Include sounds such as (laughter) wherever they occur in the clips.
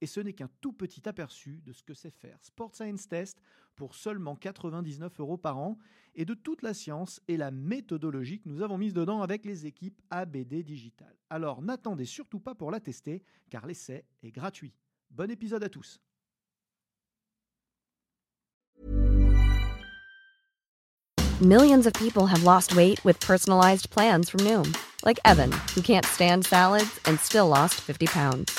Et ce n'est qu'un tout petit aperçu de ce que c'est faire Sport Science Test pour seulement 99 euros par an et de toute la science et la méthodologie que nous avons mise dedans avec les équipes ABD Digital. Alors n'attendez surtout pas pour la tester car l'essai est gratuit. Bon épisode à tous. Millions of people have lost weight with personalized plans from Noom, like Evan, who can't stand salads and still lost 50 pounds.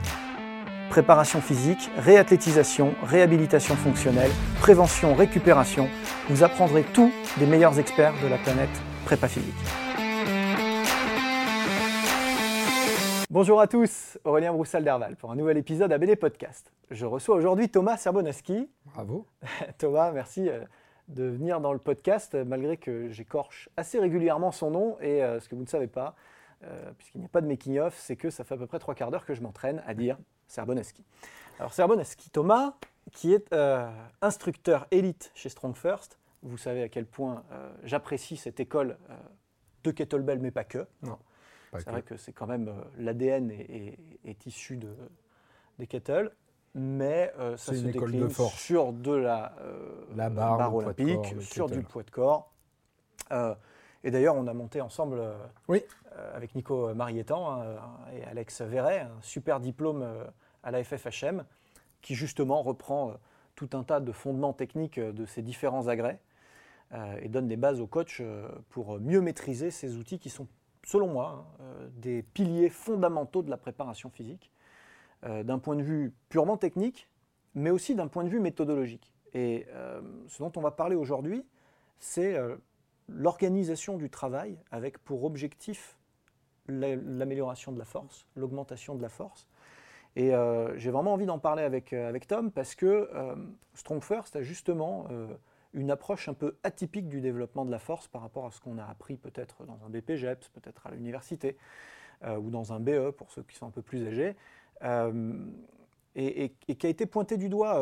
Préparation physique, réathlétisation, réhabilitation fonctionnelle, prévention, récupération, vous apprendrez tout des meilleurs experts de la planète prépa physique. Bonjour à tous, Aurélien Broussal d'Herval pour un nouvel épisode ABD Podcast. Je reçois aujourd'hui Thomas Serbonaski. Bravo. (laughs) Thomas, merci euh, de venir dans le podcast, malgré que j'écorche assez régulièrement son nom. Et euh, ce que vous ne savez pas, euh, puisqu'il n'y a pas de making-of, c'est que ça fait à peu près trois quarts d'heure que je m'entraîne à dire Serbonaski. Alors Serbonaski Thomas, qui est euh, instructeur élite chez Strong First, vous savez à quel point j'apprécie cette école de kettlebell, mais pas que. Non, C'est vrai que c'est quand même l'ADN est, est- est issu de, des kettles, mais euh, ça C'est se une école de décline force. sur de la, euh, La barre, olympique, corps, sur du poids de corps. Euh, et d'ailleurs, on a monté ensemble euh, Oui. euh, avec Nico Marietan hein, et Alex Verret un super diplôme euh, à la FFHM qui justement reprend euh, tout un tas de fondements techniques euh, de ces différents agrès euh, et donne les bases aux coachs pour mieux maîtriser ces outils qui sont, selon moi, hein, des piliers fondamentaux de la préparation physique, d'un point de vue purement technique, mais aussi d'un point de vue méthodologique. Et ce dont on va parler aujourd'hui, c'est l'organisation du travail avec pour objectif la- l'amélioration de la force, l'augmentation de la force. Et euh, j'ai vraiment envie d'en parler avec, euh, avec Tom parce que euh, Strong First a justement une approche un peu atypique du développement de la force par rapport à ce qu'on a appris peut-être dans un BPGEPS, peut-être à l'université, ou dans un BE pour ceux qui sont un peu plus âgés, et, qui a été pointé du doigt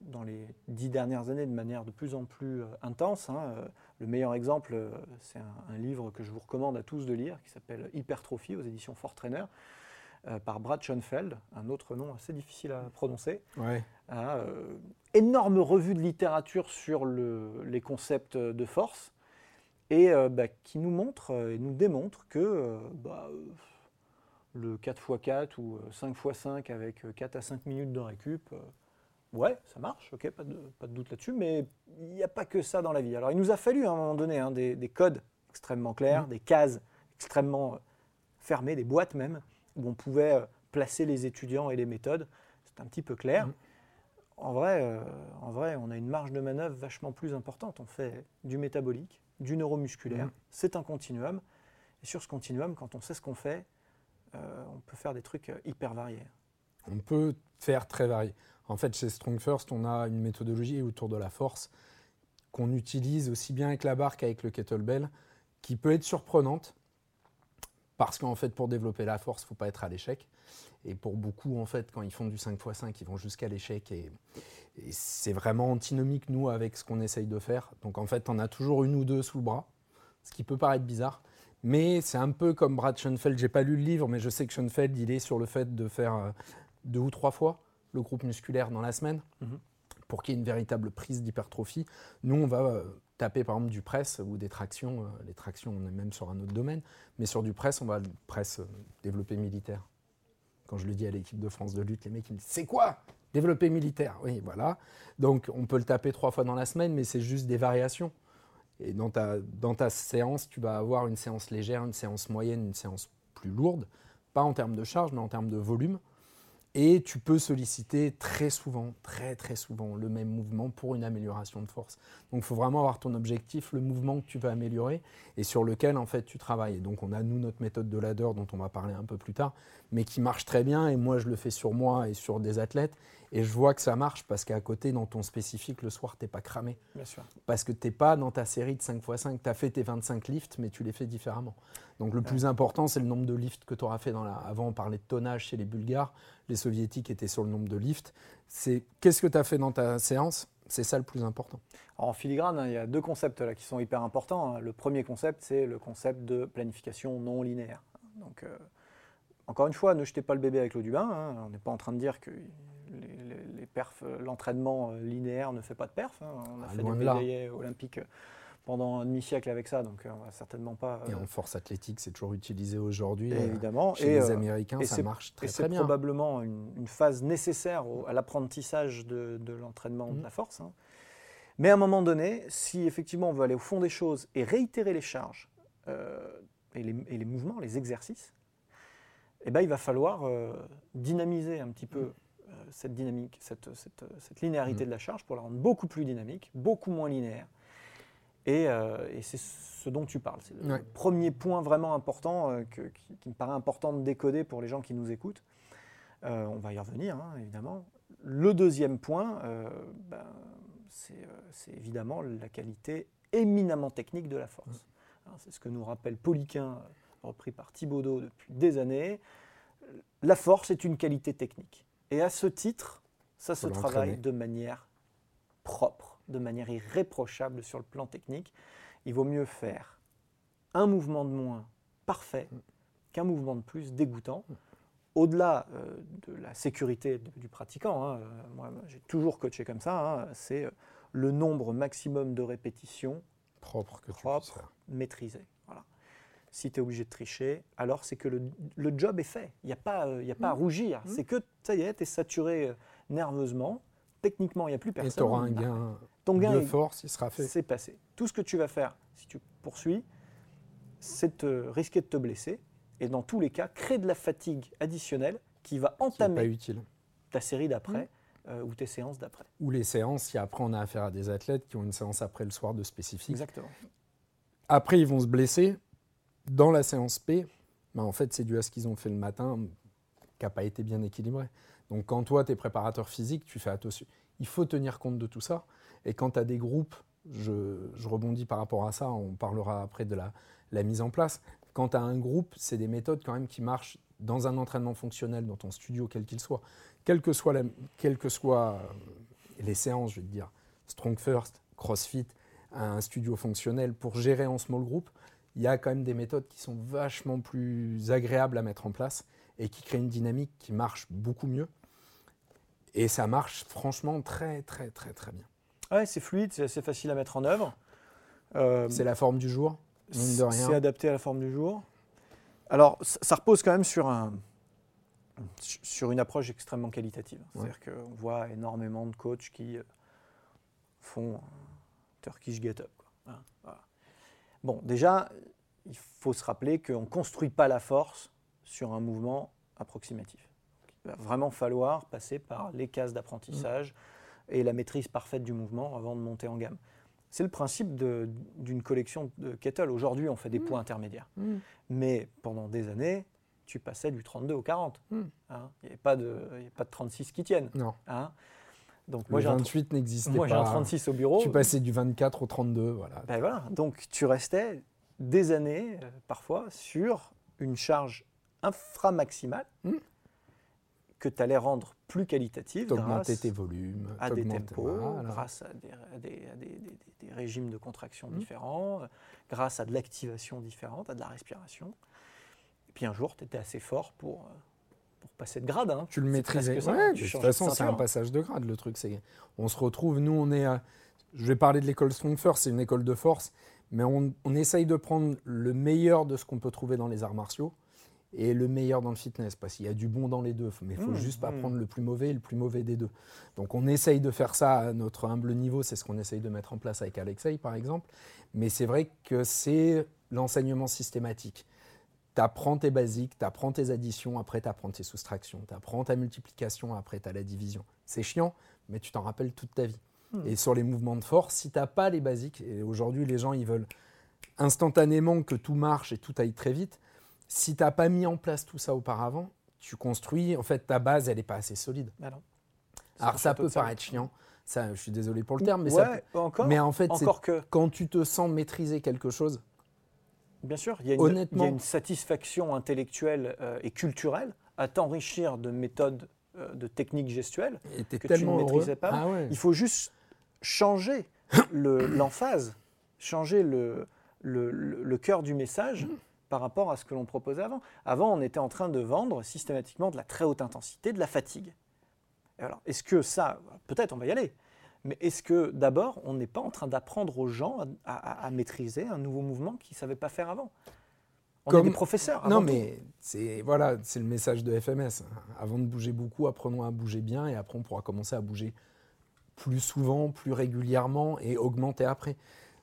dans les dix dernières années de manière de plus en plus intense. hein. Le meilleur exemple, c'est un, un livre que je vous recommande à tous de lire, qui s'appelle Hypertrophie aux éditions Fort Trainer, euh, par Brad Schoenfeld, un autre nom assez difficile à prononcer. Ouais. Hein, euh, énorme revue de littérature sur le- les concepts de force et euh, bah, qui nous montre et nous démontre que bah, le 4x4 ou euh, 5x5 avec euh, 4 à 5 minutes de récup, ouais, ça marche, ok, pas de, pas de doute là-dessus, mais il n'y a pas que ça dans la vie. Alors il nous a fallu à un moment donné hein, des, des codes extrêmement clairs, des cases extrêmement fermées, des boîtes même, où on pouvait euh, placer les étudiants et les méthodes. C'est un petit peu clair. En vrai, euh, en vrai, on a une marge de manœuvre vachement plus importante. On fait du métabolique, du neuromusculaire. Mhm. C'est un continuum. Et sur ce continuum, quand on sait ce qu'on fait, euh, on peut faire des trucs hyper variés. On peut faire très varié. En fait, chez Strong First, on a une méthodologie autour de la force qu'on utilise aussi bien avec la barre qu'avec le kettlebell, qui peut être surprenante parce qu'en fait, pour développer la force, il ne faut pas être à l'échec. Et pour beaucoup, en fait, quand ils font du 5x5, ils vont jusqu'à l'échec. Et, et c'est vraiment antinomique, nous, avec ce qu'on essaye de faire. Donc, en fait, on a toujours une ou deux sous le bras, ce qui peut paraître bizarre. Mais c'est un peu comme Brad Schoenfeld. J'ai pas lu le livre, mais je sais que Schoenfeld, il est sur le fait de faire euh, deux ou trois fois le groupe musculaire dans la semaine Mhm. pour qu'il y ait une véritable prise d'hypertrophie. Nous, on va euh, taper par exemple du press ou des tractions. euh, les tractions, on est même sur un autre domaine. Mais sur du press, on va le press euh, développé militaire. Quand je le dis à l'équipe de France de lutte, les mecs ils me disent C'est quoi? Développé militaire, oui, voilà. Donc on peut le taper trois fois dans la semaine, mais c'est juste des variations. Et dans ta, dans ta séance, tu vas avoir une séance légère, une séance moyenne, une séance plus lourde, pas en termes de charge, mais en termes de volume. Et tu peux solliciter très souvent, très très souvent, le même mouvement pour une amélioration de force. Donc il faut vraiment avoir ton objectif, le mouvement que tu veux améliorer et sur lequel en fait tu travailles. Et donc on a nous notre méthode de ladder dont on va parler un peu plus tard, mais qui marche très bien et moi je le fais sur moi et sur des athlètes et je vois que ça marche parce qu'à côté dans ton spécifique le soir t'es pas cramé. Bien sûr. Parce que t'es pas dans ta série de 5x5, tu as fait tes 25 lifts mais tu les fais différemment. Donc le plus important c'est le nombre de lifts que tu auras fait dans la... Avant on parlait de tonnage chez les Bulgares, les soviétiques étaient sur le nombre de lifts. C'est qu'est-ce que tu as fait dans ta séance? C'est ça le plus important. en filigrane, hein, il y a deux concepts là qui sont hyper importants. Hein. Le premier concept, c'est le concept de planification non linéaire. Donc, euh, encore une fois, ne jetez pas le bébé avec l'eau du bain. Hein. On n'est pas en train de dire que les, perfs, l'entraînement euh, linéaire ne fait pas de perf. On a ah, fait des médaillés olympiques pendant un demi-siècle avec ça, donc euh, on va certainement pas. Et en force athlétique, c'est toujours utilisé aujourd'hui. Évidemment. Chez les Américains, ça marche très, très bien. C'est probablement une, phase nécessaire à l'apprentissage de, l'entraînement de mmh. la force. Mais à un moment donné, si effectivement on veut aller au fond des choses et réitérer les charges et, les, et, les, mouvements, les exercices, eh ben, il va falloir euh, dynamiser un petit peu euh, cette dynamique, cette, linéarité mm. de la charge pour la rendre beaucoup plus dynamique, beaucoup moins linéaire. Et, euh, c'est ce dont tu parles. C'est le premier point vraiment important qui, me paraît important de décoder pour les gens qui nous écoutent. on va y revenir, hein, évidemment. Le deuxième point, ben, c'est évidemment la qualité éminemment technique de la force. Mm. C'est ce que nous rappelle Poliquin repris par Thibaudot depuis des années. La force est une qualité technique. Et à ce titre, ça se travaille de manière propre, de manière irréprochable sur le plan technique. Il vaut mieux faire un mouvement de moins parfait qu'un mouvement de plus dégoûtant. Au-delà euh, de la sécurité du pratiquant, hein, euh, moi j'ai toujours coaché comme ça, hein, c'est euh, le nombre maximum de répétitions propres que propre, maîtrisées si tu es obligé de tricher, alors c'est que le, job est fait. Il n'y a pas, euh, y a pas à mmh. rougir. Mmh. C'est que, ça y est, tu es saturé euh, nerveusement. Techniquement, il n'y a plus personne. Et tu auras un gain, Ton gain de force, il sera fait. C'est passé. Tout ce que tu vas faire, si tu poursuis, c'est de risquer de te blesser. Et dans tous les cas, créer de la fatigue additionnelle qui va entamer ta série d'après. Mmh. Euh, ou tes séances d'après. Ou les séances, si après on a affaire à des athlètes qui ont une séance après le soir de spécifique. Exactement. Après, ils vont se blesser dans la séance P, bah, en fait, c'est dû à ce qu'ils ont fait le matin qui n'a pas été bien équilibré. Donc, quand toi, tu es préparateur physique, tu fais attention. Il faut tenir compte de tout ça. Et quand tu as des groupes, je, rebondis par rapport à ça, on parlera après de la, mise en place. Quand tu as un groupe, c'est des méthodes quand même qui marchent dans un entraînement fonctionnel, dans ton studio, quel qu'il soit. Quelles que soient euh, les séances, je vais te dire, Strong First, CrossFit, un studio fonctionnel pour gérer en small group, il y a quand même des méthodes qui sont vachement plus agréables à mettre en place et qui créent une dynamique qui marche beaucoup mieux. Et ça marche franchement très très très très bien. Ouais, c'est fluide, c'est assez facile à mettre en œuvre. Euh, c'est la forme du jour, C'est adapté à la forme du jour. Alors, ça repose quand même sur, un, sur une approche extrêmement qualitative. C'est-à-dire qu'on voit énormément de coachs qui euh, font Turkish Get Up. Voilà. Bon, déjà, il faut se rappeler qu'on ne construit pas la force sur un mouvement approximatif. Il va vraiment falloir passer par les cases d'apprentissage et la maîtrise parfaite du mouvement avant de monter en gamme. C'est le principe d'une collection de kettle. Aujourd'hui, on fait des mm. poids intermédiaires. Mm. Mais pendant des années, tu passais du 32 au 40. Mm. Hein. Il n'y avait, pas de 36 qui tiennent. Non. Hein. Donc moi, le 28 n'existait pas. Moi, j'ai un 36 au bureau. Tu passais du 24 au 32, voilà. Ben voilà. Donc tu restais des années, euh, parfois, sur une charge inframaximale hmm. que tu allais rendre plus qualitative. Augmenter tes volumes. À des tempos, grâce à des, régimes de contraction hmm. différents, grâce à de l'activation différente, à de la respiration. Et puis un jour, tu étais assez fort pour euh, pour passer de grade. Hein. Tu le maîtrisais. de toute façon, c'est un passage de grade. Le truc, c'est on se retrouve. Nous, on est. je vais parler de l'école Strong First, c'est une école de force, mais on, essaye de prendre le meilleur de ce qu'on peut trouver dans les arts martiaux et le meilleur dans le fitness, parce qu'il y a du bon dans les deux, mais il faut Mmh, juste pas mmh. prendre le plus mauvais et le plus mauvais des deux. Donc on essaye de faire ça à notre humble niveau, c'est ce qu'on essaye de mettre en place avec Alexei par exemple, mais c'est vrai que c'est l'enseignement systématique. Tu apprends tes basiques, tu apprends tes additions, après tu apprends tes soustractions, tu apprends ta multiplication, après tu as la division. C'est chiant, mais tu t'en rappelles toute ta vie. Et sur les mouvements de force, si tu n'as pas les basiques, et aujourd'hui les gens ils veulent instantanément que tout marche et tout aille très vite, si tu n'as pas mis en place tout ça auparavant, tu construis, en fait ta base elle n'est pas assez solide. Bah non. Alors ça peut paraître chiant, ça, je suis désolé pour le terme, mais, ça Ouais, encore. mais en fait encore que, quand tu te sens maîtriser quelque chose, bien sûr, il y a une, Honnêtement- il y a une satisfaction intellectuelle euh, et culturelle à t'enrichir de méthodes, euh, de techniques gestuelles. Que tu ne heureux. maîtrisais pas. Ah ouais. Il faut juste changer (coughs) le- l'emphase, changer le, le, le- le cœur du message par rapport à ce que l'on proposait avant. Avant, on était en train de vendre systématiquement de la très haute intensité, de la fatigue. Alors, est-ce que ça, peut-être on va y aller, mais est-ce que d'abord, on n'est pas en train d'apprendre aux gens à, à- à maîtriser un nouveau mouvement qu'ils ne savaient pas faire avant? On Comme- est des professeurs. Non, tout. mais c'est voilà, c'est le message de FMS. Avant de bouger beaucoup, apprenons à bouger bien et après on pourra commencer à bouger plus souvent, plus régulièrement et augmenter après.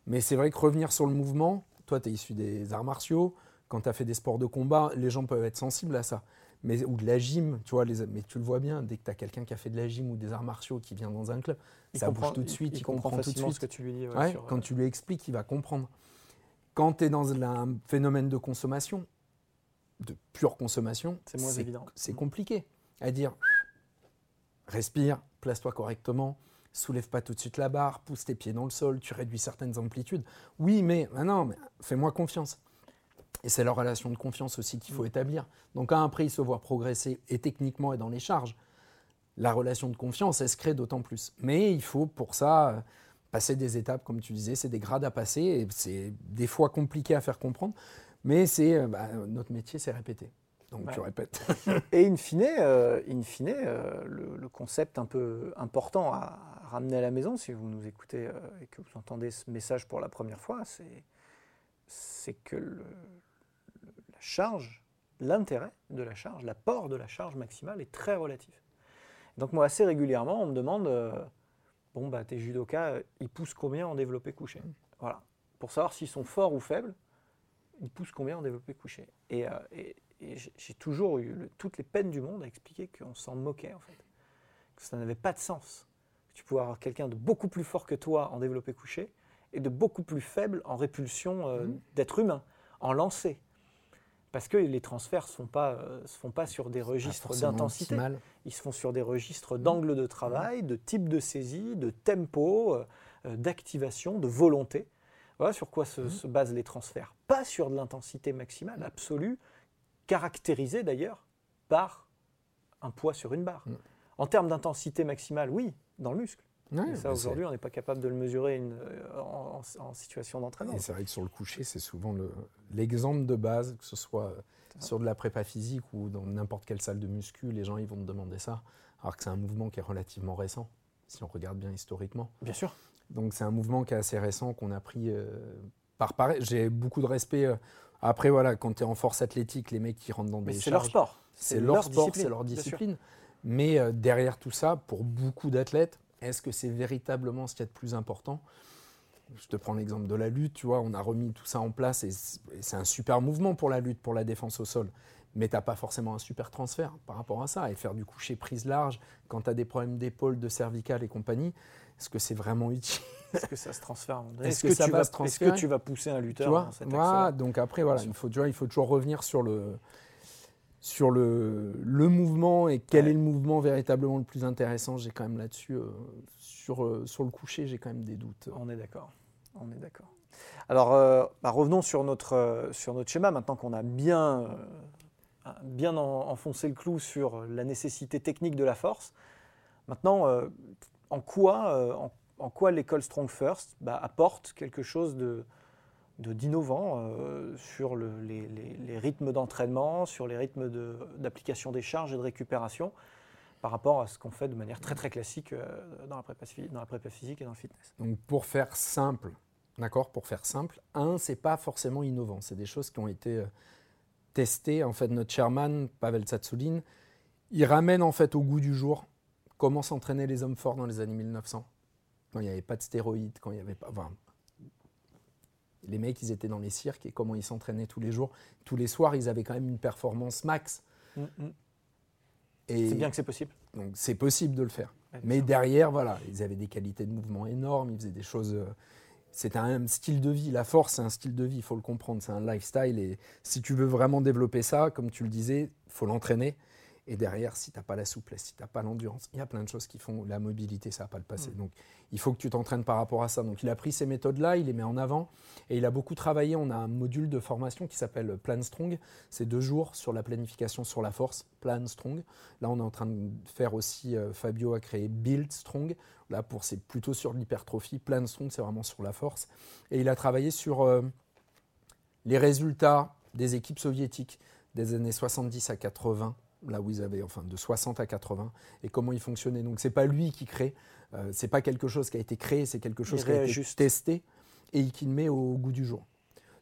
Mais c'est vrai que revenir sur le mouvement, toi tu es issu des arts martiaux, quand tu as fait des sports de combat, les gens peuvent être sensibles à ça. Mais, ou de la gym, tu vois, les, mais tu le vois bien, dès que tu as quelqu'un qui a fait de la gym ou des arts martiaux qui vient dans un club, Il ça comprend- bouge tout de suite, il, il, comprend, comprend tout de suite. ce que tu lui dis. ouais, Ouais, sur, quand euh, tu lui expliques, il va comprendre. Quand tu es dans un phénomène de consommation, de pure consommation, C'est moins évident. C'est compliqué à dire respire, place-toi correctement, soulève pas tout de suite la barre, pousse tes pieds dans le sol, tu réduis certaines amplitudes. Oui, mais ah non, mais fais-moi confiance. Et c'est la relation de confiance aussi qu'il faut Mm. établir. Donc quand après il se voit progresser et techniquement et dans les charges, la relation de confiance, elle se crée d'autant plus. Mais il faut pour ça euh, passer des étapes, comme tu disais, c'est des grades à passer, et c'est des fois compliqué à faire comprendre, mais c'est euh, bah, notre métier, c'est répéter. Donc Ouais. tu répètes. (laughs) Et in fine, euh, in fine euh, le, le concept un peu important à, à ramener à la maison, si vous nous écoutez euh, et que vous entendez ce message pour la première fois, c'est, que le- la charge, l'intérêt de la charge, l'apport de la charge maximale est très relatif. Donc moi, assez régulièrement, on me demande, euh, bon, bah, tes judokas, euh, ils poussent combien en développé couché? Voilà. Pour savoir s'ils sont forts ou faibles, ils poussent combien en développé couché? Et, euh, et- et j'ai toujours eu le- toutes les peines du monde à expliquer qu'on s'en moquait en fait. Que ça n'avait pas de sens. Tu pouvais avoir quelqu'un de beaucoup plus fort que toi en développé couché et de beaucoup plus faible en répulsion Mhm. d'être humain, en lancer. Parce que les transferts ne se, font pas, euh, se font pas sur des registres d'intensité. Ils se font sur des registres d'angle de travail, de type de saisie, de tempo, euh, euh, d'activation, de volonté. Voilà sur quoi se, se basent les transferts. Pas sur de l'intensité maximale absolue, caractérisée d'ailleurs par un poids sur une barre. Mm. En termes d'intensité maximale, oui, dans le muscle. Ouais, ça, aujourd'hui, on n'est pas capable de le mesurer une- en, en- en situation d'entraînement. Et c'est vrai que sur le coucher, c'est souvent le- l'exemple de base, que ce soit sur de la prépa physique ou dans n'importe quelle salle de muscu, les gens ils vont te demander ça, alors que c'est un mouvement qui est relativement récent, si on regarde bien historiquement. Bien sûr. Donc c'est un mouvement qui est assez récent, qu'on a pris euh, par pareil. J'ai beaucoup de respect. euh, après, voilà, quand tu es en force athlétique, les mecs qui rentrent dans Mais des c'est leur sport. C'est leur sport, discipline, c'est leur discipline. Mais euh, derrière tout ça, pour beaucoup d'athlètes, est-ce que c'est véritablement ce qu'il y a de plus important? Je te prends l'exemple de la lutte, tu vois, on a remis tout ça en place et c'est un super mouvement pour la lutte, pour la défense au sol. Mais tu n'as pas forcément un super transfert par rapport à ça. Et faire du coucher prise large, quand tu as des problèmes d'épaule, de cervicale et compagnie, est-ce que c'est vraiment utile? Est-ce que ça se transfère Est-ce que ça tu va vas- se Est-ce que tu vas pousser un Tu lutteur vois? dans Voilà, axe-là? Donc après, voilà, Bien il faut, tu vois, il faut toujours revenir sur le, sur le, le mouvement et quel Ouais. est le mouvement véritablement le plus intéressant. J'ai quand même là-dessus, euh, sur, euh, sur le coucher, j'ai quand même des doutes. On est d'accord. On est d'accord. Alors, euh, bah, revenons sur notre, sur notre schéma, maintenant qu'on a bien, bien en- enfoncé le clou sur la nécessité technique de la force. Maintenant, en quoi, en, en quoi l'école Strong First bah, apporte quelque chose de- d'innovant euh, sur le- les, rythmes d'entraînement, sur les rythmes d'application des charges et de récupération par rapport à ce qu'on fait de manière très très classique euh, dans, la prépa, physique et dans le fitness. Donc pour faire simple, d'accord, pour faire simple, un, c'est pas forcément innovant. C'est des choses qui ont été euh, testé, en fait, notre chairman, Pavel Tsatsouline, il ramène en fait au goût du jour comment s'entraînaient les hommes forts dans les années 1900, quand il n'y avait pas de stéroïdes, quand il n'y avait pas... les mecs, ils étaient dans les cirques et comment ils s'entraînaient tous les jours. Tous les soirs, ils avaient quand même une performance max. Mm, mm. C'est bien que c'est possible. Donc c'est possible de le faire. Mais derrière, voilà, ils avaient des qualités de mouvement énormes, ils faisaient des choses. Euh, c'est un style de vie. La force, c'est un style de vie, il faut le comprendre. C'est un lifestyle. Et si tu veux vraiment développer ça, comme tu le disais, il faut l'entraîner. Et derrière, si tu n'as pas la souplesse, si tu n'as pas l'endurance, il y a plein de choses qui font la mobilité, ça ne va pas le passer. Mm. Donc il faut que tu t'entraînes par rapport à ça. Donc il a pris ces méthodes-là, il les met en avant et il a beaucoup travaillé. On a un module de formation qui s'appelle Plan Strong. C'est deux jours sur la planification sur la force, Plan Strong. Là, on est en train de faire aussi, euh, Fabio a créé Build Strong. Là, pour c'est plutôt sur l'hypertrophie. Plan Strong, c'est vraiment sur la force. Et il a travaillé sur euh, les résultats des équipes soviétiques des années 70 à 80 là où ils avaient, enfin de 60 à 80, et comment ils fonctionnaient. Donc c'est pas lui qui crée, euh, c'est pas quelque chose qui a été créé, c'est quelque chose qui a été testé et qui le met au goût du jour.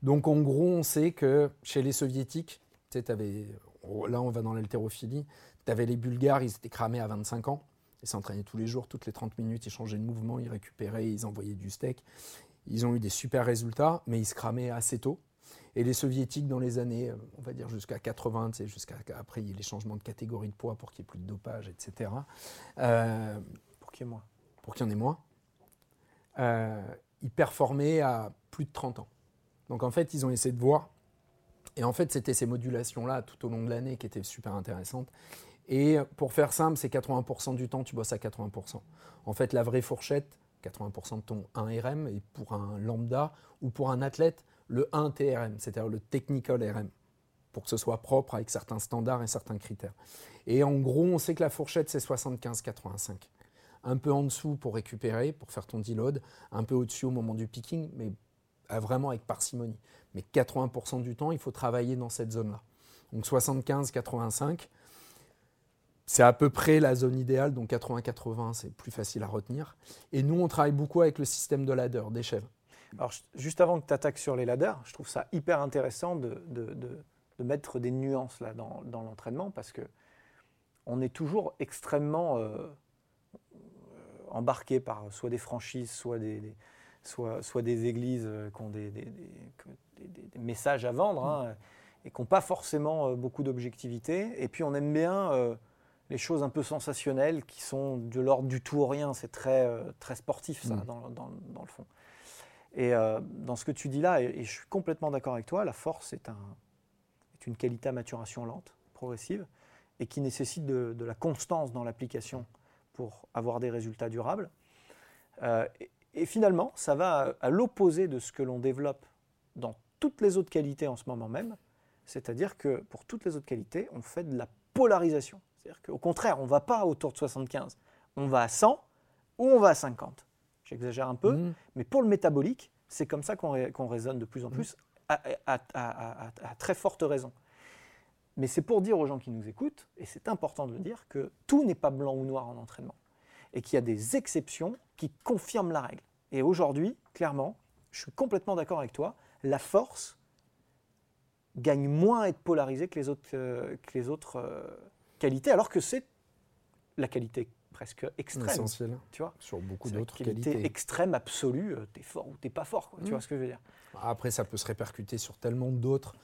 Donc en gros, on sait que chez les soviétiques, tu sais, avais, là on va dans l'haltérophilie, tu avais les Bulgares, ils étaient cramés à 25 ans, ils s'entraînaient tous les jours, toutes les 30 minutes, ils changeaient de mouvement, ils récupéraient, ils envoyaient du steak. Ils ont eu des super résultats, mais ils se cramaient assez tôt. Et les soviétiques, dans les années, euh, on va dire jusqu'à 80, jusqu'à après il y a les changements de catégorie de poids pour qu'il n'y ait plus de dopage, etc. Euh, pour qu'il y ait moins. Pour qu'il y en ait moins. Euh, ils performaient à plus de 30 ans. Donc en fait, ils ont essayé de voir. Et en fait, c'était ces modulations-là tout au long de l'année qui étaient super intéressantes. Et pour faire simple, c'est 80% du temps, tu bosses à 80%. En fait, la vraie fourchette, 80% de ton 1 RM, et pour un lambda ou pour un athlète, le 1 TRM, c'est-à-dire le Technical RM, pour que ce soit propre avec certains standards et certains critères. Et en gros, on sait que la fourchette, c'est 75-85. Un peu en dessous pour récupérer, pour faire ton deload, un peu au-dessus au moment du picking, mais vraiment avec parcimonie. Mais 80% du temps, il faut travailler dans cette zone-là. Donc 75-85, c'est à peu près la zone idéale, donc 80-80, c'est plus facile à retenir. Et nous, on travaille beaucoup avec le système de ladder, chèvres. Alors, juste avant que tu attaques sur les ladders, je trouve ça hyper intéressant de, mettre des nuances là dans, l'entraînement parce que on est toujours extrêmement euh, embarqué par soit des franchises, soit des, soit, soit des églises euh, qui ont des, messages à vendre hein, et qui n'ont pas forcément euh, beaucoup d'objectivité. Et puis on aime bien les choses un peu sensationnelles qui sont de l'ordre du tout ou rien. C'est très, très sportif ça, mm. dans le fond. Et euh, dans ce que tu dis là, et, je suis complètement d'accord avec toi, la force est, un, est, une qualité à maturation lente, progressive, et qui nécessite de, la constance dans l'application pour avoir des résultats durables. Euh, et, finalement, ça va à, l'opposé de ce que l'on développe dans toutes les autres qualités en ce moment même, c'est-à-dire que pour toutes les autres qualités, on fait de la polarisation. C'est-à-dire qu'au contraire, on ne va pas autour de 75, on va à 100 ou on va à 50 j'exagère un peu, mmh. mais pour le métabolique, c'est comme ça qu'on raisonne de plus en mmh. plus, à, très forte raison. Mais c'est pour dire aux gens qui nous écoutent, et c'est important de le dire, que tout n'est pas blanc ou noir en entraînement, et qu'il y a des exceptions qui confirment la règle. Et aujourd'hui, clairement, je suis complètement d'accord avec toi, la force gagne moins à être polarisée que les autres, euh, que les autres euh, qualités, alors que c'est la qualité presque extrême. Essentiel. Tu vois Sur beaucoup d'autres qualités. extrême, absolue, euh, t'es fort ou t'es pas fort. Tu mm. vois ce que je veux dire Après, ça peut se répercuter sur tellement d'autres,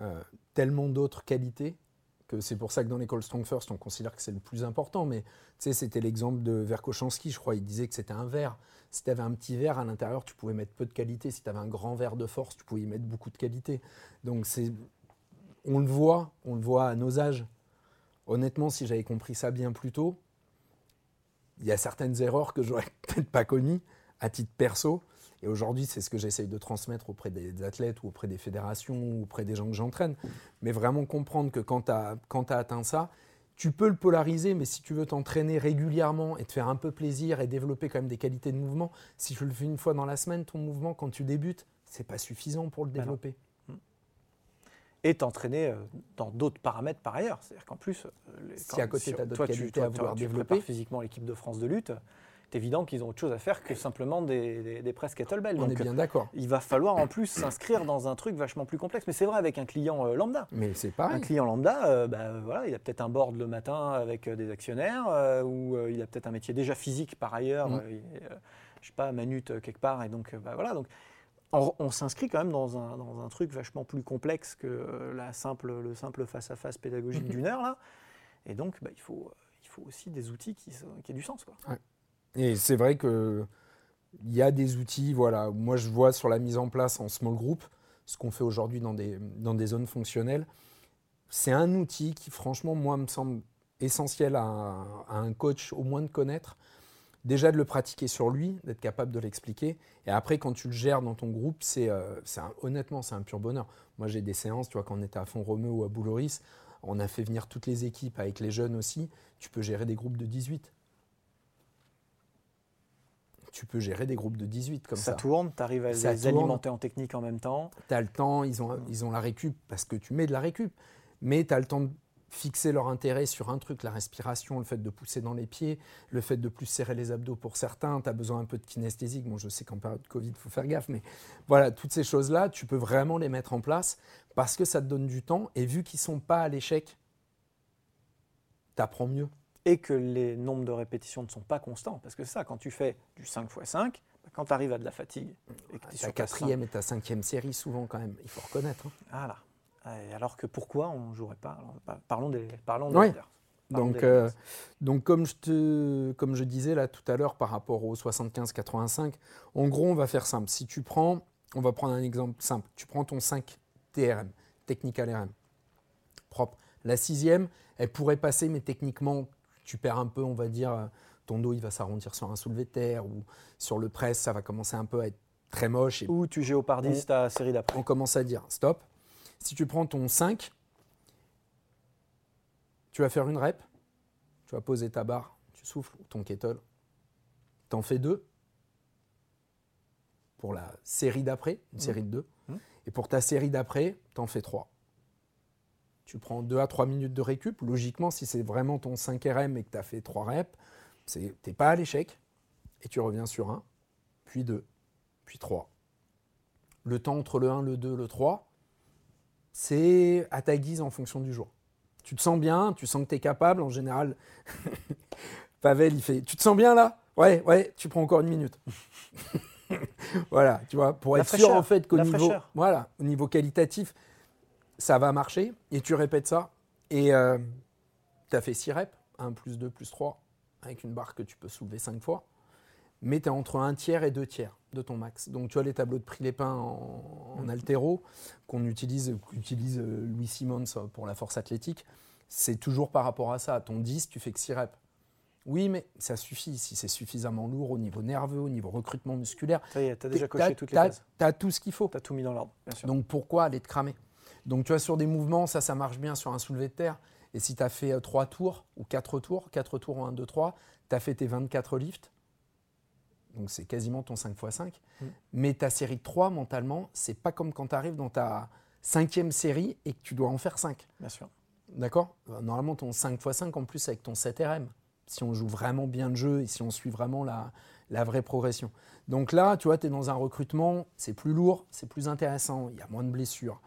euh, tellement d'autres qualités que c'est pour ça que dans l'école Strong First, on considère que c'est le plus important. Mais tu sais, c'était l'exemple de Verkochanski, je crois. Il disait que c'était un verre. Si tu avais un petit verre à l'intérieur, tu pouvais mettre peu de qualité. Si tu avais un grand verre de force, tu pouvais y mettre beaucoup de qualité. Donc c'est, on le voit, on le voit à nos âges. Honnêtement, si j'avais compris ça bien plus tôt, il y a certaines erreurs que j'aurais (laughs) peut-être pas connues à titre perso. Et aujourd'hui, c'est ce que j'essaye de transmettre auprès des athlètes ou auprès des fédérations ou auprès des gens que j'entraîne. Mais vraiment comprendre que quand tu as, as, atteint ça, tu peux le polariser, mais si tu veux t'entraîner régulièrement et te faire un peu plaisir et développer quand même des qualités de mouvement, si tu le fais une fois dans la semaine, ton mouvement, quand tu débutes, c'est pas suffisant pour le développer et t'entraîner euh, dans d'autres paramètres par ailleurs. C'est-à-dire qu'en plus, euh, si à côté tu as d'autres qualités à vouloir développer, physiquement l'équipe de France de lutte, c'est évident qu'ils ont autre chose à faire que simplement des, des, des presses kettlebell. On Donc, est bien d'accord. il va falloir en plus s'inscrire dans un truc vachement plus complexe. Mais c'est vrai avec un client euh, lambda. Mais c'est Un pareil. client lambda, euh, bah, voilà, il a peut-être un board le matin avec euh, des actionnaires, euh, ou euh, il a peut-être un métier déjà physique par ailleurs, Mm. euh, il est, euh, je sais pas, manute euh, quelque part, et donc euh, bah, voilà. Donc, on, on s'inscrit quand même dans un, dans un truc vachement plus complexe que euh, la simple, le simple face-à-face pédagogique Mhm. d'une heure là. Et donc, bah, il, faut, il faut aussi des outils qui, qui aient du sens. Quoi. Et c'est vrai que il y a des outils, voilà. Moi, je vois sur la mise en place en small group, ce qu'on fait aujourd'hui dans des, dans des zones fonctionnelles. C'est un outil qui, franchement, moi, me semble essentiel à un coach au moins de connaître. Déjà de le pratiquer sur lui, d'être capable de l'expliquer. Et après, quand tu le gères dans ton groupe, c'est euh, honnêtement, c'est un pur bonheur. Moi, j'ai des séances, tu vois, quand on était à Font-Romeu ou à Bouloris, on a fait venir toutes les équipes avec les jeunes aussi. Tu peux gérer des groupes de 18 tu peux gérer des groupes de 18 comme ça, ça. tourne, tu arrives à Ça les tourne. alimenter en technique en même temps. Tu as le temps, ils ont, ils ont la récup parce que tu mets de la récup, mais tu as le temps de fixer leur intérêt sur un truc, la respiration, le fait de pousser dans les pieds, le fait de plus serrer les abdos pour certains, tu as besoin un peu de kinesthésique. Bon, je sais qu'en période Covid, il faut faire gaffe, mais voilà, toutes ces choses-là, tu peux vraiment les mettre en place parce que ça te donne du temps et vu qu'ils ne sont pas à l'échec, tu apprends mieux. et que les nombres de répétitions ne sont pas constants. Parce que ça, quand tu fais du 5 x 5, bah, quand tu arrives à de la fatigue et que tu es sur ta quatrième et ta cinquième série, souvent quand même, il faut reconnaître. hein. Voilà. Alors que pourquoi on ne jouerait pas Alors, Parlons des parlons des Oui. leaders. Parlons Donc, euh, donc comme, je te, comme je disais là tout à l'heure par rapport au 75-85, en gros, on va faire simple. Si tu prends, on va prendre un exemple simple. Tu prends ton 5 TRM, Technical RM, propre. La sixième, elle pourrait passer, mais techniquement, tu perds un peu, on va dire, euh, ton dos, il va s'arrondir sur un soulevé de terre ou sur le press, ça va commencer un peu à être très moche. Et Ou tu géopardises ta série d'après. on commence à dire stop. Si tu prends ton 5, tu vas faire une rep, tu vas poser ta barre, tu souffles, ou ton kettle, tu en fais deux pour la série d'après, une série de deux. Mhm. Et pour ta série d'après, tu en fais trois. Tu prends 2 à 3 minutes de récup. Logiquement, si c'est vraiment ton 5 RM et que tu as fait 3 reps, tu n'es pas à l'échec. Et tu reviens sur 1, puis 2, puis 3. Le temps entre le 1, le 2, le 3, c'est à ta guise en fonction du jour. Tu te sens bien, tu sens que tu es capable. En général, (laughs) Pavel, il fait Tu te sens bien là? Ouais, ouais, tu prends encore une minute. (laughs) voilà, tu vois, pour La être sûr en fait qu'au niveau, fraîcheur. voilà, au niveau qualitatif, ça va marcher. Et tu répètes ça. Et tu as fait 6 reps, 1 plus 2 plus 3, avec une barre que tu peux soulever 5 fois. Mais tu es entre un tiers et deux tiers de ton max. Donc tu as les tableaux de prix les pins en, en altéro qu'on utilise, qu'utilise euh, Louis Simmons pour la force athlétique. C'est toujours par rapport à ça. Ton 10, tu fais que 6 reps. Oui, mais ça suffit si c'est suffisamment lourd au niveau nerveux, au niveau recrutement musculaire. Ça y est, tu as déjà T'as- coché toutes les t'as- cases. t'as tout ce qu'il faut. Tu as tout mis dans l'ordre, bien sûr. Donc pourquoi aller te cramer? Donc tu vois, sur des mouvements, ça, ça marche bien sur un soulevé de terre. Et si tu as fait 3 tours ou 4 tours, 4 tours en 1, 2, 3, tu as fait tes 24 lifts. Donc c'est quasiment ton 5 x 5. Mm. Mais ta série de 3, mentalement, c'est pas comme quand tu arrives dans ta cinquième série et que tu dois en faire 5. bien sûr. D'accord? Normalement, ton 5 x 5 en plus avec ton 7 RM. Si on joue vraiment bien le jeu et si on suit vraiment la, la vraie progression. Donc là, tu vois, tu es dans un recrutement, c'est plus lourd, c'est plus intéressant, il y a moins de blessures.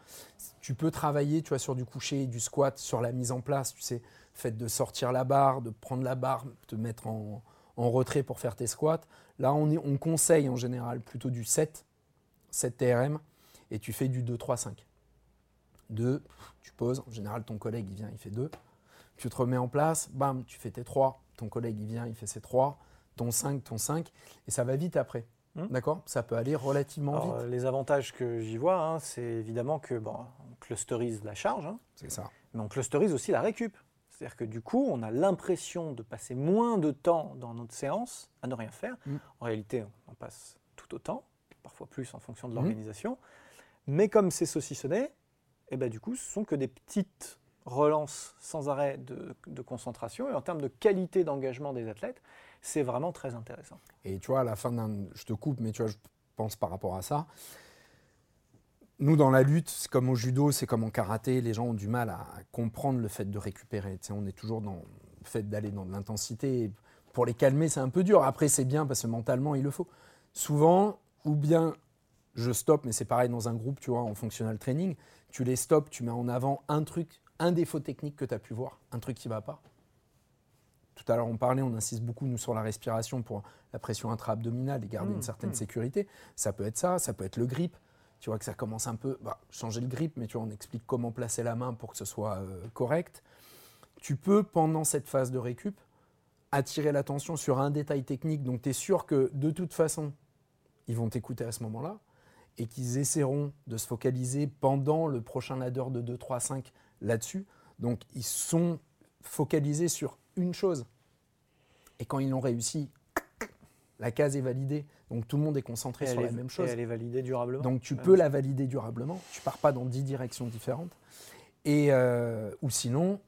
Tu peux travailler, tu vois, sur du coucher, du squat, sur la mise en place, tu sais, fait de sortir la barre, de prendre la barre, te mettre en, en retrait pour faire tes squats. Là, on, est- on conseille en général plutôt du 7, 7 TRM, et tu fais du 2, 3, 5. 2, tu poses, en général ton collègue il vient, il fait 2. Tu te remets en place, bam, tu fais tes 3, ton collègue il vient, il fait ses 3, ton 5, ton 5, et ça va vite après. Hmm. D'accord? Ça peut aller relativement Alors, vite. les avantages que j'y vois, hein, c'est évidemment que bon, on clusterise la charge, hein, C'est ça. mais on clusterise aussi la récup. C'est-à-dire que du coup, on a l'impression de passer moins de temps dans notre séance à ne rien faire. Mm. En réalité, on en passe tout autant, parfois plus en fonction de Mm. l'organisation. Mais comme c'est saucissonné, et ben, du coup, ce sont que des petites relances sans arrêt de, de concentration. Et en termes de qualité d'engagement des athlètes, c'est vraiment très intéressant. Et tu vois, à la fin d'un. Je te coupe, mais tu vois, je pense par rapport à ça. Nous, dans la lutte, c'est comme au judo, c'est comme en karaté, les gens ont du mal à comprendre le fait de récupérer. Tu sais, on est toujours dans le fait d'aller dans de l'intensité. pour les calmer, c'est un peu dur. Après, c'est bien parce que mentalement, il le faut. Souvent, ou bien je stoppe, mais c'est pareil dans un groupe, tu vois, en functional training, tu les stops, tu mets en avant un truc, un défaut technique que tu as pu voir, un truc qui ne va pas. Tout à l'heure, on parlait, on insiste beaucoup, nous, sur la respiration pour la pression intra-abdominale et garder une Mmh, certaine mmh. sécurité. Ça peut être ça, ça peut être le grip. Tu vois que ça commence un peu, bah, changer le grip, mais tu vois, on explique comment placer la main pour que ce soit euh, correct. Tu peux, pendant cette phase de récup, attirer l'attention sur un détail technique. Donc, tu es sûr que de toute façon, ils vont t'écouter à ce moment-là et qu'ils essaieront de se focaliser pendant le prochain ladder de 2, 3, 5 là-dessus. Donc, ils sont focalisés sur une chose. Et quand ils l'ont réussi, la case est validée. Donc, tout le monde est concentré Et sur la est- même et chose. elle est validée durablement. Donc tu Ouais. peux la valider durablement. Tu pars pas dans 10 directions différentes. Et, euh, ou sinon,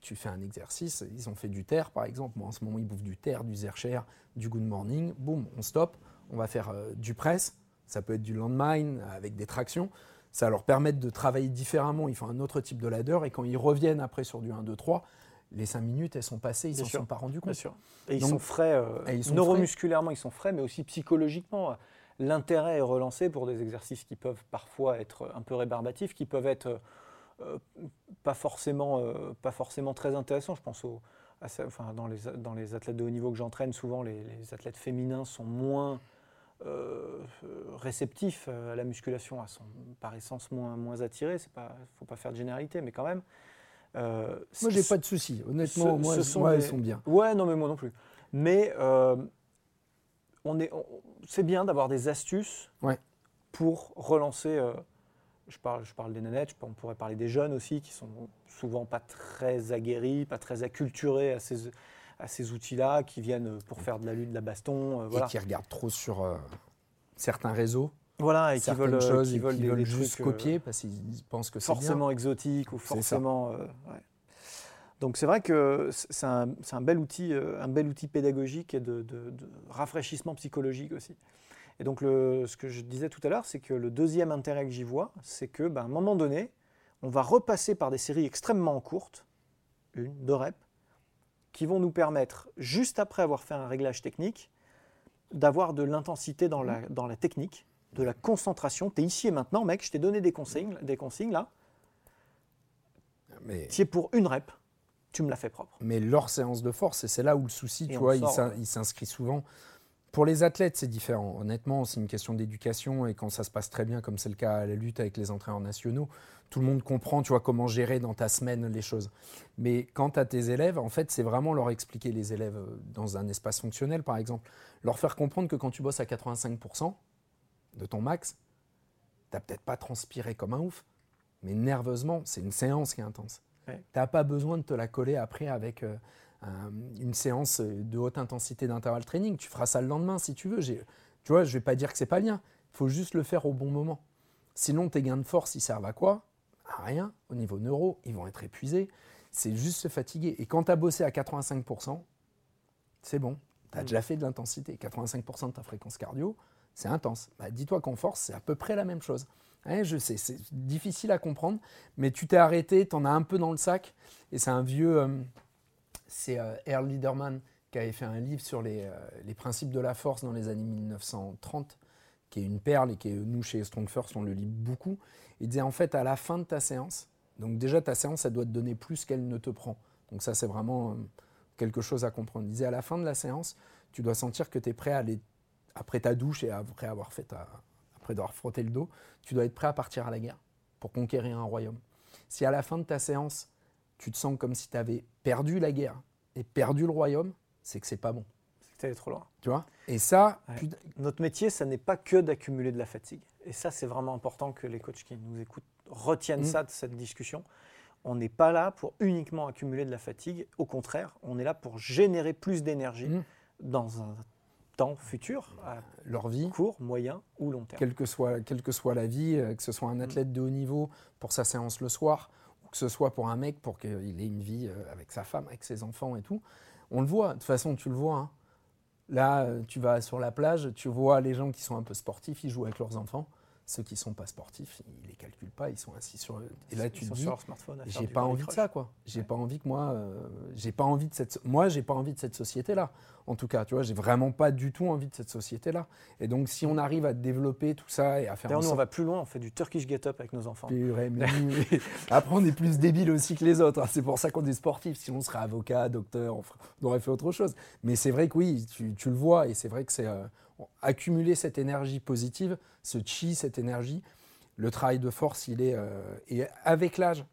tu fais un exercice. Ils ont fait du terre, par exemple. Moi, en ce moment, ils bouffent du terre, du zercher, du good morning. Boum, on stoppe. On va faire euh, du press. Ça peut être du landmine avec des tractions. Ça leur permettre de travailler différemment. Ils font un autre type de ladder. Et quand ils reviennent après sur du 1, 2, 3, les 5 minutes, elles sont passées. Ils Bien s'en sont pas rendus Bien compte. sûr. Et ils Donc- sont frais, euh, Et ils sont neuromusculairement, ils sont frais, mais aussi psychologiquement. L'intérêt est relancé pour des exercices qui peuvent parfois être un peu rébarbatifs, qui peuvent être euh, pas, forcément, euh, pas forcément très intéressants. Je pense au, à enfin, dans, les, dans les athlètes de haut niveau que j'entraîne, souvent les, les athlètes féminins sont moins euh, réceptifs à la musculation, sont par essence moins, moins attirés. Il ne faut pas faire de généralité, mais quand même. Euh, Moi, j'ai pas de soucis. Honnêtement, ce- moi, ce sont moi, des- ils sont bien. Ouais, non, mais moi non plus. Mais euh, on est, c'est bien d'avoir des astuces Ouais. pour relancer. euh, je, parle, je parle des nanettes, on pourrait parler des jeunes aussi, qui sont souvent pas très aguerris, pas très acculturés à ces, à ces outils-là, qui viennent pour faire de la lutte, de la baston. euh, voilà. Et qui regardent trop sur certains réseaux. Voilà, et qui veulent, euh, choses qui et veulent qui des, veulent des juste trucs, euh, copier parce qu'ils pensent que c'est bien. forcément exotique ou forcément. euh, ouais. Donc c'est vrai que c'est un, un bel outil, un bel outil pédagogique et de, de- de rafraîchissement psychologique aussi. Et donc le, ce que je disais tout à l'heure, c'est que le deuxième intérêt que j'y vois, c'est que ben, à un moment donné, on va repasser par des séries extrêmement courtes, une, deux reps, qui vont nous permettre, juste après avoir fait un réglage technique, d'avoir de l'intensité dans la, dans la technique, de la concentration. Tu es ici et maintenant, mec, je t'ai donné des consignes, des consignes là. Mais, Tu es pour une rep, tu me l'as fait propre. mais leur séance de force, et c'est là où le souci, Et tu vois, sort, il s'inscrit souvent. Pour les athlètes, c'est différent. Honnêtement, c'est une question d'éducation et quand ça se passe très bien, comme c'est le cas à la lutte avec les entraîneurs nationaux, tout le monde comprend, tu vois, comment gérer dans ta semaine les choses. Mais quant à tes élèves, en fait, c'est vraiment leur expliquer les élèves euh, dans un espace fonctionnel, par exemple, leur faire comprendre que quand tu bosses à 85% de ton max, t'as peut-être pas transpiré comme un ouf, mais nerveusement, c'est une séance qui est intense. Ouais. Tu n'as pas besoin de te la coller après avec euh, un- une séance de haute intensité d'intervalle training. Tu feras ça le lendemain si tu veux. Tu vois, je vais pas dire que c'est pas bien. Il faut juste le faire au bon moment. Sinon, tes gains de force, ils servent à quoi? À rien. Au niveau neuro, ils vont être épuisés. C'est juste se fatiguer. Et quand tu as bossé à 85%, c'est bon. Tu as déjà fait de l'intensité. 85% de ta fréquence cardio, c'est intense. Bah, Dis-toi qu'en force, c'est à peu près la même chose. Je sais, c'est difficile à comprendre, mais tu t'es arrêté, tu en as un peu dans le sac. Et c'est un vieux. euh, c'est euh, Earl Liederman qui avait fait un livre sur les, euh, les principes de la force dans les années 1930, qui est une perle et qui est, nous, chez Strong First, on le lit beaucoup. Il disait en fait, à la fin de ta séance, donc déjà ta séance, ça doit te donner plus qu'elle ne te prend. Donc ça, c'est vraiment quelque chose à comprendre. Il disait à la fin de la séance, tu dois sentir que tu es prêt à aller, après ta douche et après avoir, fait ta, après avoir frotté le dos, tu dois être prêt à partir à la guerre pour conquérir un royaume. Si à la fin de ta séance, tu te sens comme si tu avais perdu la guerre et perdu le royaume, c'est que c'est pas bon. C'est que t'es allé trop loin. Tu vois? Et ça, Ouais. putain, Notre métier, ça n'est pas que d'accumuler de la fatigue. Et ça, c'est vraiment important que les coachs qui nous écoutent retiennent Mm. ça de cette discussion. On n'est pas là pour uniquement accumuler de la fatigue. Au contraire, on est là pour générer plus d'énergie Mm. dans un temps futur, à leur vie, court, moyen ou long terme. quelle que soit, quelle que soit la vie, euh, que ce soit un athlète de haut niveau pour sa séance le soir, ou que ce soit pour un mec pour qu'il ait une vie euh, avec sa femme, avec ses enfants et tout. On le voit, de toute façon, tu le vois. hein. Là, euh, tu vas sur la plage, tu vois les gens qui sont un peu sportifs, ils jouent avec leurs enfants. Ceux qui sont pas sportifs, ils les calculent pas, ils sont assis sur. Et là, tu Ils te dis, j'ai pas envie de ça, quoi. J'ai Ouais. pas envie que moi, euh, j'ai pas envie de cette. Moi, j'ai pas envie de cette société-là. En tout cas, tu vois, j'ai vraiment pas du tout envie de cette société-là. Et donc, si on arrive à développer tout ça et à faire D'ailleurs, nous, on va plus loin, on fait du Turkish Get Up avec nos enfants. Purée, mais. (laughs) Après, on est plus débile aussi que les autres. hein. C'est pour ça qu'on est sportif. Sinon, on serait avocat, docteur, on, ferait- on aurait fait autre chose. Mais c'est vrai que oui, tu, tu le vois. Et c'est vrai que c'est euh, accumuler cette énergie positive, ce chi, cette énergie. Le travail de force, il est. euh, et avec l'âge,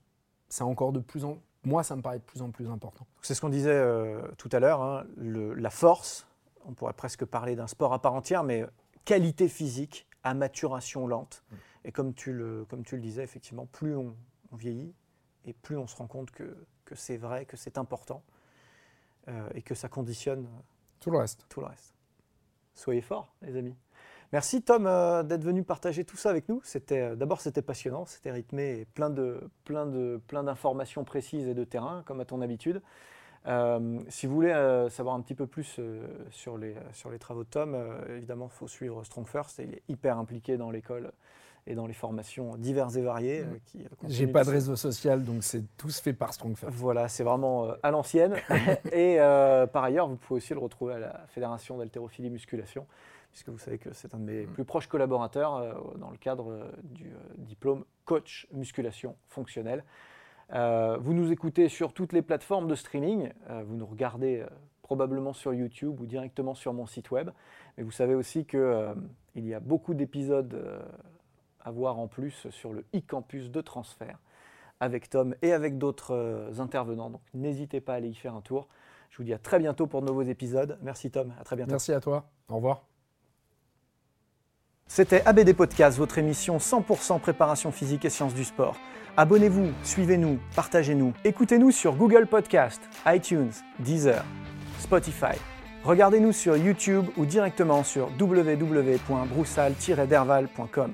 c'est encore de plus en. Moi, ça me paraît de plus en plus important. C'est ce qu'on disait euh, tout à l'heure, hein, la force, on pourrait presque parler d'un sport à part entière, mais qualité physique à maturation lente. Et comme tu le, comme tu le disais, effectivement, plus on, on vieillit et plus on se rend compte que, que c'est vrai, que c'est important euh, et que ça conditionne Tout le reste. tout le reste. Soyez forts, les amis. Merci Tom euh, d'être venu partager tout ça avec nous. C'était euh, d'abord c'était passionnant, c'était rythmé et plein de plein de plein d'informations précises et de terrain comme à ton habitude. Euh, si vous voulez savoir un petit peu plus sur les travaux de Tom, évidemment il faut suivre Strong First. Il est hyper impliqué dans l'école et dans les formations diverses et variées. euh, qui, euh, J'ai pas de se- réseau social, donc c'est tout se fait par Strong First. voilà, c'est vraiment euh, à l'ancienne. (laughs) et par ailleurs, vous pouvez aussi le retrouver à la Fédération d'haltérophilie musculation, puisque vous savez que c'est un de mes plus proches collaborateurs dans le cadre du diplôme coach musculation fonctionnelle. Euh, vous nous écoutez sur toutes les plateformes de streaming, euh, vous nous regardez euh, probablement sur YouTube ou directement sur mon site web, mais vous savez aussi qu'il y a beaucoup d'épisodes à voir en plus sur le e-campus de transfert avec Tom et avec d'autres euh, intervenants. Donc n'hésitez pas à aller y faire un tour. Je vous dis à très bientôt pour de nouveaux épisodes. Merci Tom, à très bientôt. Merci à toi. Au revoir. C'était ABD Podcast, votre émission 100% préparation physique et sciences du sport. Abonnez-vous, suivez-nous, partagez-nous. Écoutez-nous sur Google Podcast, iTunes, Deezer, Spotify. Regardez-nous sur YouTube ou directement sur www.broussal-derval.com.